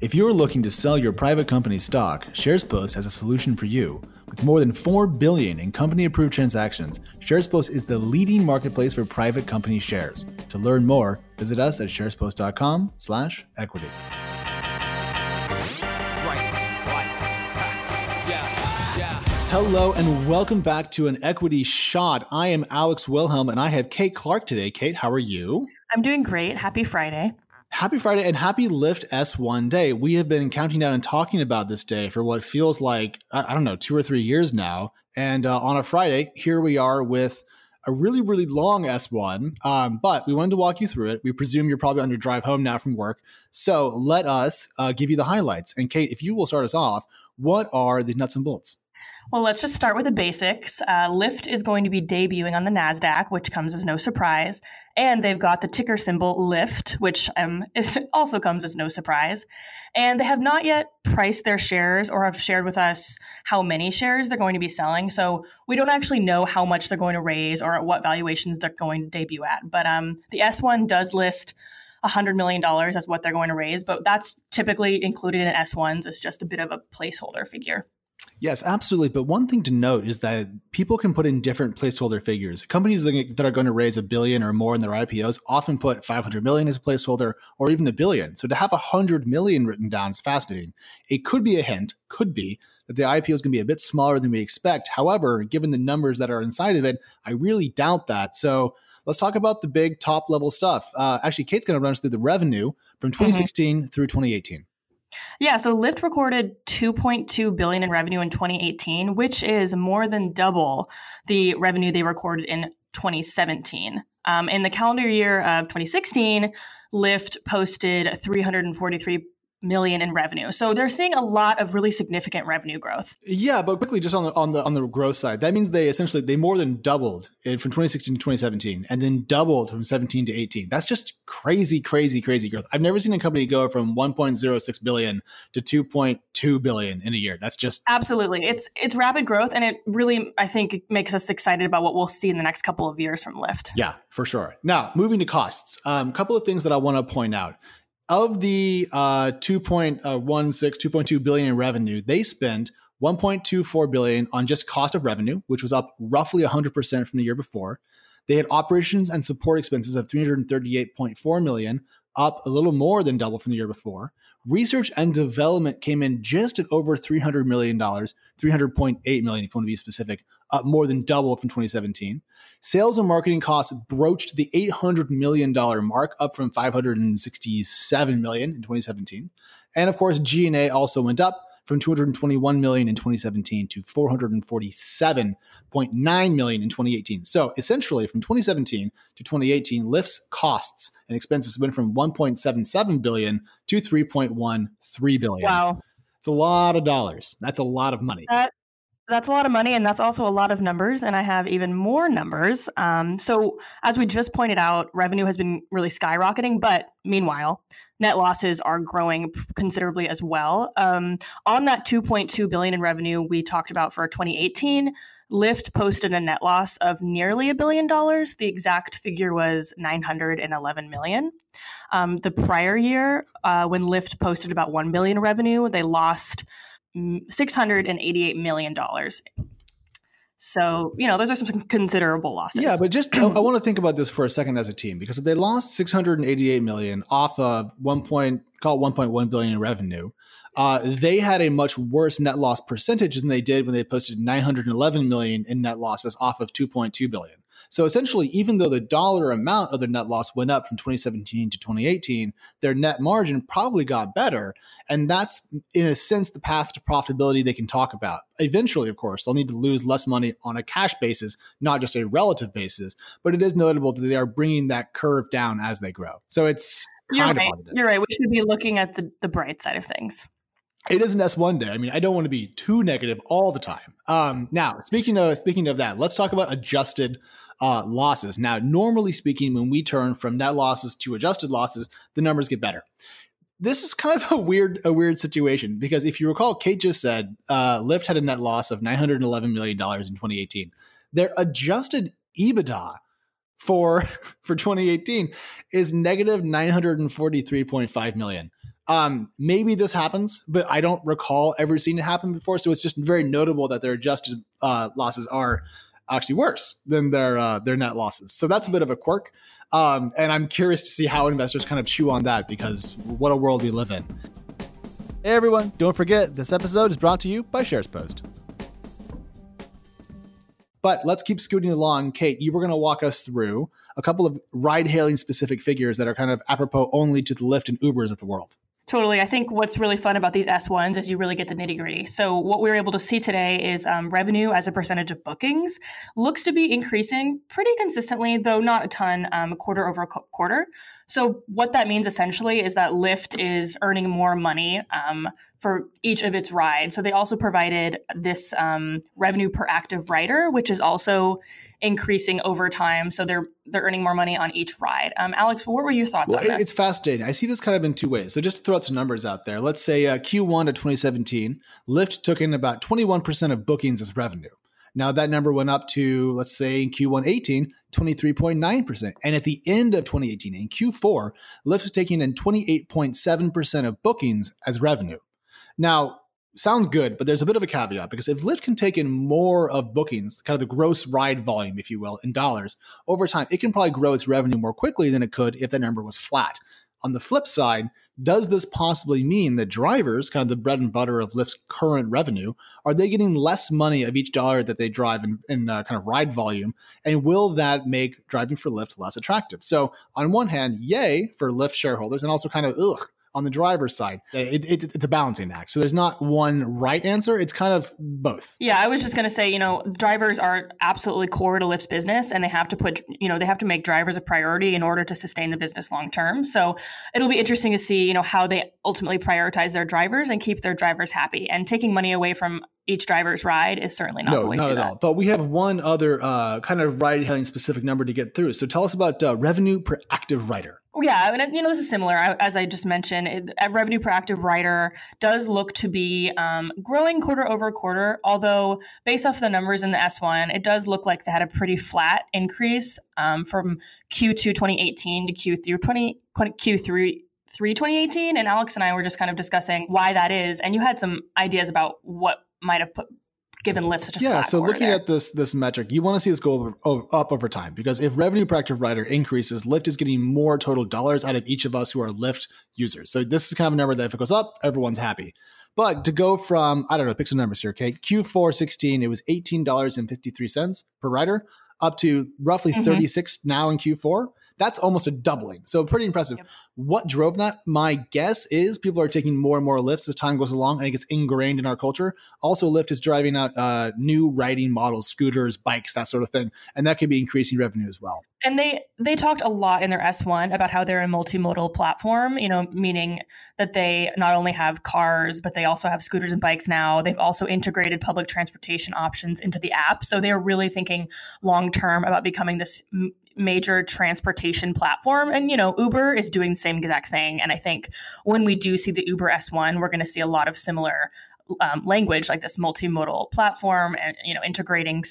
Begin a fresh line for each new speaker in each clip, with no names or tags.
If you're looking to sell your private company stock, SharesPost has a solution for you. With more than 4 billion in company-approved transactions, SharesPost is the leading marketplace for private company shares. To learn more, visit us at sharespost.com/equity. Hello and welcome back to an equity shot. I am Alex Wilhelm and I have Kate Clark today. Kate, how are you?
I'm doing great. Happy Friday.
Happy Friday and happy Lyft S1 day. We have been counting down and talking about this day for what feels like, I, don't know, two or three years now. And uh, on a Friday, here we are with a really, really long S1. Um, but we wanted to walk you through it. We presume you're probably on your drive home now from work. So let us uh, give you the highlights. And Kate, if you will start us off, what are the nuts and bolts?
Well, let's just start with the basics. Uh, Lyft is going to be debuting on the NASDAQ, which comes as no surprise. And they've got the ticker symbol LYFT, which um, is, also comes as no surprise. And they have not yet priced their shares or have shared with us how many shares they're going to be selling. So we don't actually know how much they're going to raise or at what valuations they're going to debut at. But um, the S1 does list $100 million as what they're going to raise, but that's typically included in S1s as just a bit of a placeholder figure.
Yes, absolutely. But one thing to note is that people can put in different placeholder figures. Companies that are going to raise a billion or more in their IPOs often put 500 million as a placeholder or even a billion. So to have 100 million written down is fascinating. It could be a hint, could be that the IPO is going to be a bit smaller than we expect. However, given the numbers that are inside of it, I really doubt that. So let's talk about the big top level stuff. Uh, actually, Kate's going to run us through the revenue from 2016 mm-hmm. through 2018.
Yeah, so Lyft recorded 2.2 billion in revenue in 2018, which is more than double the revenue they recorded in 2017. Um, in the calendar year of 2016, Lyft posted 343 million in revenue. So they're seeing a lot of really significant revenue growth.
Yeah, but quickly just on the on the on the growth side, that means they essentially they more than doubled from 2016 to 2017 and then doubled from 17 to 18. That's just crazy crazy crazy growth. I've never seen a company go from 1.06 billion to 2.2 billion in a year. That's just
Absolutely. It's it's rapid growth and it really I think makes us excited about what we'll see in the next couple of years from Lyft.
Yeah, for sure. Now, moving to costs. A um, couple of things that I want to point out of the uh, 2.16 2.2 billion in revenue they spent 1.24 billion on just cost of revenue which was up roughly 100% from the year before. They had operations and support expenses of 338.4 million up a little more than double from the year before research and development came in just at over 300 million dollars 300.8 million if you want to be specific up more than double from 2017. Sales and marketing costs broached the $800 million mark, up from 567 million in 2017. And of course, G&A also went up from 221 million in 2017 to 447.9 million in 2018. So essentially, from 2017 to 2018, Lyft's costs and expenses went from 1.77 billion to 3.13 billion.
Wow.
It's a lot of dollars. That's a lot of money.
That that's a lot of money, and that's also a lot of numbers. And I have even more numbers. Um, so, as we just pointed out, revenue has been really skyrocketing, but meanwhile, net losses are growing considerably as well. Um, on that 2.2 billion in revenue we talked about for 2018, Lyft posted a net loss of nearly a billion dollars. The exact figure was 911 million. Um, the prior year, uh, when Lyft posted about 1 billion revenue, they lost $688 million. So, you know, those are some considerable losses.
Yeah, but just I, I, want to think about this for a second as a team because if they lost 688 million off of 1 point call it 1.1 billion in revenue, uh, they had a much worse net loss percentage than they did when they posted 911 million in net losses off of 2.2 billion. So essentially, even though the dollar amount of their net loss went up from 2017 to 2018, their net margin probably got better. And that's, in a sense, the path to profitability they can talk about. Eventually, of course, they'll need to lose less money on a cash basis, not just a relative basis. But it is notable that they are bringing that curve down as they grow. So it's
you're right. You're right. We should be looking at the, the bright side of things
it is an S1 day. I mean, I don't want to be too negative all the time. Um, now, speaking of speaking of that, let's talk about adjusted uh, losses. Now, normally speaking, when we turn from net losses to adjusted losses, the numbers get better. This is kind of a weird a weird situation because if you recall, Kate just said uh, Lyft had a net loss of 911 million dollars in 2018. Their adjusted EBITDA for for 2018 is negative 943.5 million Um, maybe this happens, but I don't recall ever seeing it happen before. So it's just very notable that their adjusted uh, losses are actually worse than their uh, their net losses. So that's a bit of a quirk. Um, and I'm curious to see how investors kind of chew on that because what a world we live in. Hey everyone, don't forget this episode is brought to you by SharesPost. But let's keep scooting along. Kate, you were going to walk us through a couple of ride hailing specific figures that are kind of apropos only to the Lyft and Ubers of the world.
Totally. I think what's really fun about these S1s is you really get the nitty gritty. So, what we were able to see today is um, revenue as a percentage of bookings looks to be increasing pretty consistently, though not a ton, um, quarter over a quarter. So, what that means essentially is that Lyft is earning more money um, for each of its rides. So, they also provided this um, revenue per active rider, which is also increasing over time. So they're they're earning more money on each ride. Um, Alex, what were your thoughts well, on this?
It's fascinating. I see this kind of in two ways. So just to throw out some numbers out there, let's say uh, Q1 of 2017, Lyft took in about 21% of bookings as revenue. Now that number went up to, let's say in Q1 18, 23.9%. And at the end of 2018, in Q4, Lyft was taking in 28.7% of bookings as revenue. Now, sounds good, but there's a bit of a caveat because if Lyft can take in more of bookings, kind of the gross ride volume, if you will, in dollars over time, it can probably grow its revenue more quickly than it could if that number was flat. On the flip side, does this possibly mean that drivers, kind of the bread and butter of Lyft's current revenue, are they getting less money of each dollar that they drive in, in uh, kind of ride volume? And will that make driving for Lyft less attractive? So, on one hand, yay for Lyft shareholders, and also kind of ugh on the driver's side. It, it, it's a balancing act. So there's not one right answer. It's kind of both.
Yeah, I was just going to say, you know, drivers are absolutely core to Lyft's business, and they have to put, you know, they have to make drivers a priority in order to sustain the business long term. So it'll be interesting to see, you know, how they ultimately prioritize their drivers and keep their drivers happy. And taking money away from each driver's ride is certainly not
no,
the way
not
at
that. all. But we have one other uh, kind of ride hailing specific number to get through. So tell us about uh, revenue per active rider.
Yeah, and you know this is similar. As I just mentioned, it, revenue per active rider does look to be um, growing quarter over quarter. Although based off the numbers in the S1, it does look like they had a pretty flat increase um, from Q2 2018 to Q3 20, Q3 3 2018 and alex and i were just kind of discussing why that is and you had some ideas about what might have put given Lyft such a
yeah. so looking at this this metric, you want to see this go over, up over time because if revenue per active rider increases, Lyft is getting more total dollars out of each of us who are Lyft users. So this is kind of a number that if it goes up, everyone's happy. But to go from I don't know, pick some numbers here. Okay, Q4 16, it was eighteen dollars and fifty three cents per rider, up to roughly mm-hmm. 36 now in Q4. That's almost a doubling. So pretty impressive. Yep. What drove that? My guess is people are taking more and more lifts as time goes along and it gets ingrained in our culture. Also, Lyft is driving out uh, new riding models, scooters, bikes, that sort of thing, and that could be increasing revenue as well.
And they they talked a lot in their S1 about how they're a multimodal platform, you know, meaning that they not only have cars, but they also have scooters and bikes now. They've also integrated public transportation options into the app. So they're really thinking long term about becoming this major transportation platform. And, you know, Uber is doing the same exact thing. And I think when we do see the Uber S1, we're going to see a lot of similar um, language like this multimodal platform and, you know, integrating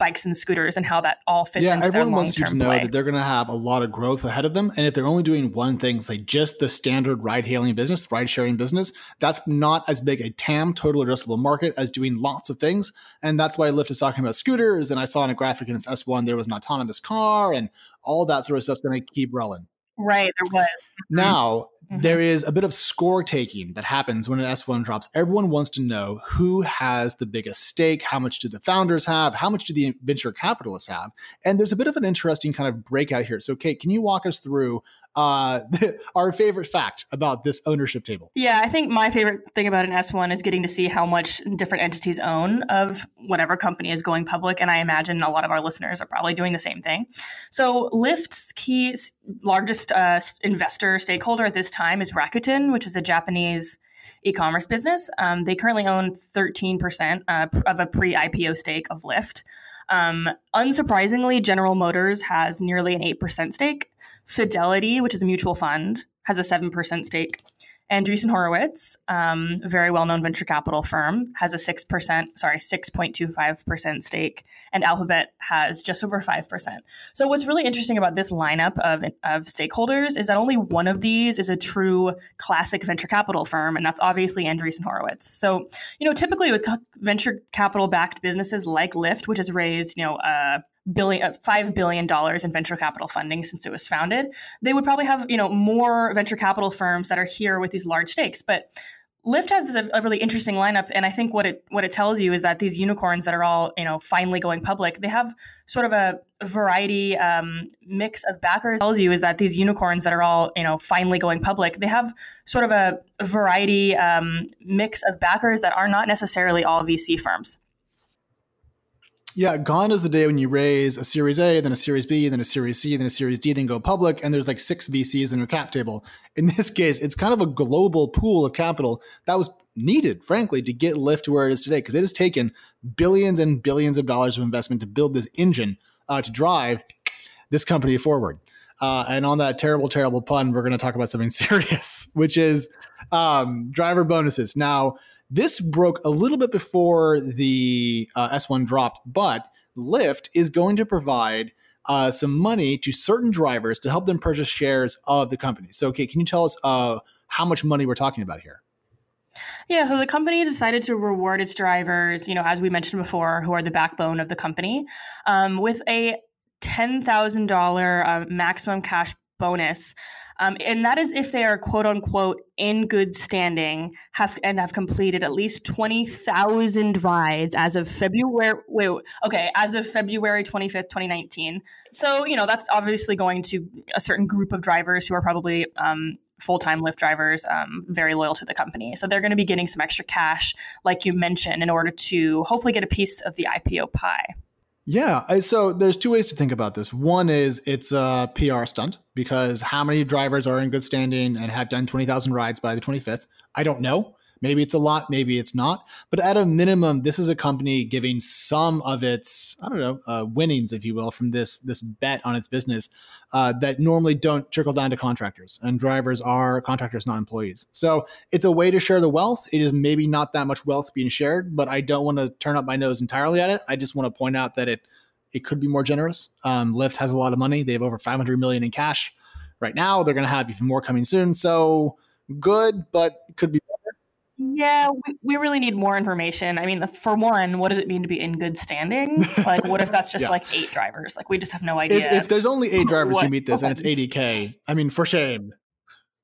bikes and scooters and how that all fits yeah, into everyone wants you to know
play. that they're going to have a lot of growth ahead of them. And if they're only doing one thing, say just the standard ride hailing business, ride sharing business, that's not as big a TAM, total addressable market, as doing lots of things. And that's why Lyft is talking about scooters. And I saw in a graphic in its S1, there was an autonomous car and all that sort of stuff's going to keep rolling.
Right, there was.
Mm-hmm. Now, Mm-hmm. There is a bit of score taking that happens when an S1 drops. Everyone wants to know who has the biggest stake, how much do the founders have, how much do the venture capitalists have. And there's a bit of an interesting kind of breakout here. So, Kate, can you walk us through uh, our favorite fact about this ownership table.
Yeah, I think my favorite thing about an S1 is getting to see how much different entities own of whatever company is going public. And I imagine a lot of our listeners are probably doing the same thing. So Lyft's key largest uh, investor stakeholder at this time is Rakuten, which is a Japanese e-commerce business. Um, they currently own 13% uh, of a pre-IPO stake of Lyft. Um, unsurprisingly, General Motors has nearly an 8% stake. Fidelity, which is a mutual fund, has a 7% stake. Andreessen Horowitz, um, a very well-known venture capital firm, has a six percent, sorry, six point two five percent stake, and Alphabet has just over five percent. So, what's really interesting about this lineup of of stakeholders is that only one of these is a true classic venture capital firm, and that's obviously Andreessen Horowitz. So, you know, typically with venture capital-backed businesses like Lyft, which has raised, you know, uh, billion uh, five billion dollars in venture capital funding since it was founded they would probably have you know more venture capital firms that are here with these large stakes but Lyft has a, a, really interesting lineup, and I think what it what it tells you is that these unicorns that are all you know finally going public, they have sort of a, variety um, mix of backers. Tells you is that these unicorns that are all you know finally going public, they have sort of a, variety um, mix of backers that are not necessarily all VC firms.
Yeah, gone is the day when you raise a Series A, then a Series B, then a Series C, then a Series D, then go public, and there's like six VCs in your cap table. In this case, it's kind of a global pool of capital that was needed, frankly, to get Lyft to where it is today, because it has taken billions and billions of dollars of investment to build this engine uh, to drive this company forward. Uh, and on that terrible, terrible pun, we're going to talk about something serious, which is um, driver bonuses. Now, this broke a little bit before the uh, S1 dropped, but Lyft is going to provide uh, some money to certain drivers to help them purchase shares of the company. So, okay, can you tell us uh, how much money we're talking about here?
Yeah, so the company decided to reward its drivers, you know, as we mentioned before, who are the backbone of the company, um, with a $10,000 uh, maximum cash bonus um, and that is if they are quote unquote in good standing have and have completed at least 20,000 rides as of February wait, okay as of February 25th 2019 so you know that's obviously going to a certain group of drivers who are probably um, full-time Lyft drivers um, very loyal to the company. So they're going to be getting some extra cash like you mentioned in order to hopefully get a piece of the IPO pie
yeah. So there's two ways to think about this. One is it's a PR stunt because how many drivers are in good standing and have done 20,000 rides by the 25th? I don't know. Maybe it's a lot, maybe it's not. But at a minimum, this is a company giving some of its, I don't know, uh, winnings, if you will, from this this bet on its business uh, that normally don't trickle down to contractors. And drivers are contractors, not employees. So it's a way to share the wealth. It is maybe not that much wealth being shared, but I don't want to turn up my nose entirely at it. I just want to point out that it it could be more generous. Um, Lyft has a lot of money. They have over 500 million in cash right now. They're going to have even more coming soon. So good, but could be
yeah, we, we really need more information. I mean, for one, what does it mean to be in good standing? Like, what if that's just yeah. like eight drivers? Like, we just have no idea.
If, if there's only eight drivers who meet this and it's 80K, I mean, for shame.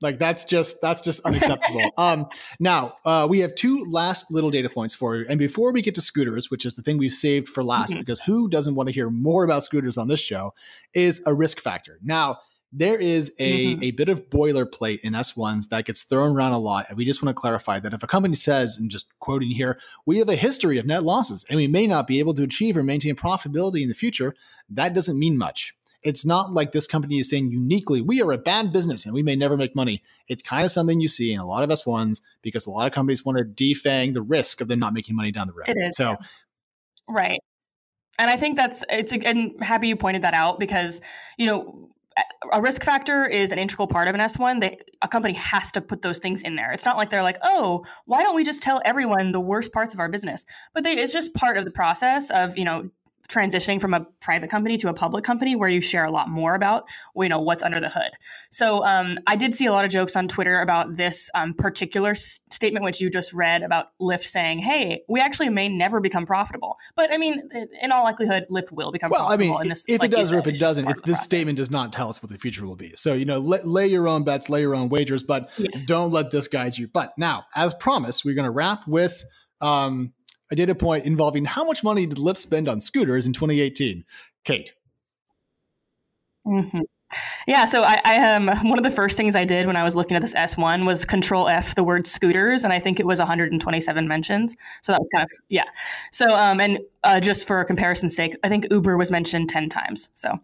Like that's just that's just unacceptable. um, now uh, we have two last little data points for you, and before we get to scooters, which is the thing we've saved for last, mm-hmm. because who doesn't want to hear more about scooters on this show, is a risk factor. Now there is a, mm-hmm. a bit of boilerplate in S1s that gets thrown around a lot. And we just want to clarify that if a company says, and just quoting here, we have a history of net losses and we may not be able to achieve or maintain profitability in the future, that doesn't mean much. It's not like this company is saying uniquely, we are a bad business and we may never make money. It's kind of something you see in a lot of S1s because a lot of companies want to defang the risk of them not making money down the road.
It is. So, right. And I think that's it's and happy you pointed that out because you know a risk factor is an integral part of an S1. They, a company has to put those things in there. It's not like they're like, oh, why don't we just tell everyone the worst parts of our business? But they, it's just part of the process of, you know, transitioning from a private company to a public company where you share a lot more about you know what's under the hood so um, i did see a lot of jokes on twitter about this um, particular s- statement which you just read about lyft saying hey we actually may never become profitable but i mean in all likelihood lyft will become profitable. well i mean
this, if like it does said, or if it doesn't if this statement does not tell us what the future will be so you know let, lay your own bets lay your own wagers but yes. don't let this guide you but now as promised we're going to wrap with um, a data point involving how much money did Lyft spend on scooters in 2018? Kate.
Mm-hmm. Yeah, so I, I um one of the first things I did when I was looking at this S1 was control F the word scooters, and I think it was 127 mentions. So that was kind of yeah. So um and uh, just for comparison's sake, I think Uber was mentioned 10 times. So,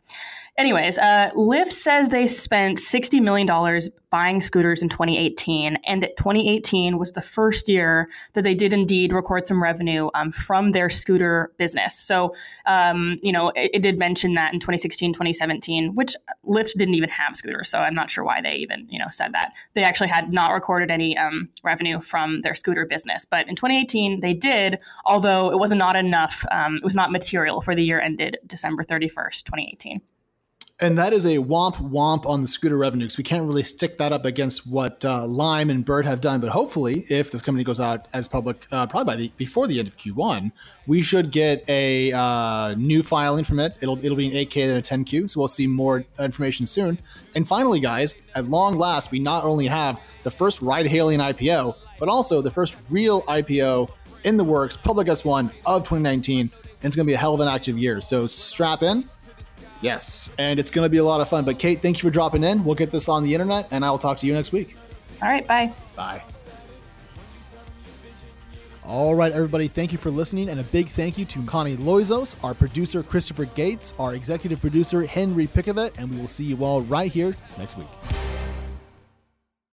anyways, uh, Lyft says they spent 60 million dollars buying scooters in 2018. And 2018 was the first year that they did indeed record some revenue um, from their scooter business. So, um, you know, it, it, did mention that in 2016, 2017, which Lyft didn't even have scooters. So I'm not sure why they even, you know, said that. They actually had not recorded any um, revenue from their scooter business. But in 2018, they did, although it was not enough. Um, it was not material for the year ended December 31st, 2018.
And that is a womp womp on the scooter revenue because we can't really stick that up against what uh, Lime and Bird have done. But hopefully, if this company goes out as public, uh, probably by the before the end of Q1, we should get a uh, new filing from it. It'll it'll be an 8K and a 10Q, so we'll see more information soon. And finally, guys, at long last, we not only have the first ride-hailing IPO, but also the first real IPO in the works, public S1 of 2019. And it's going to be a hell of an active year. So strap in Yes, and it's going to be a lot of fun. But Kate, thank you for dropping in. We'll get this on the internet, and I will talk to you next week.
All right, bye.
Bye. All right, everybody, thank you for listening, and a big thank you to Connie Loizos, our producer Christopher Gates, our executive producer Henry Pickavet, and we will see you all right here next week.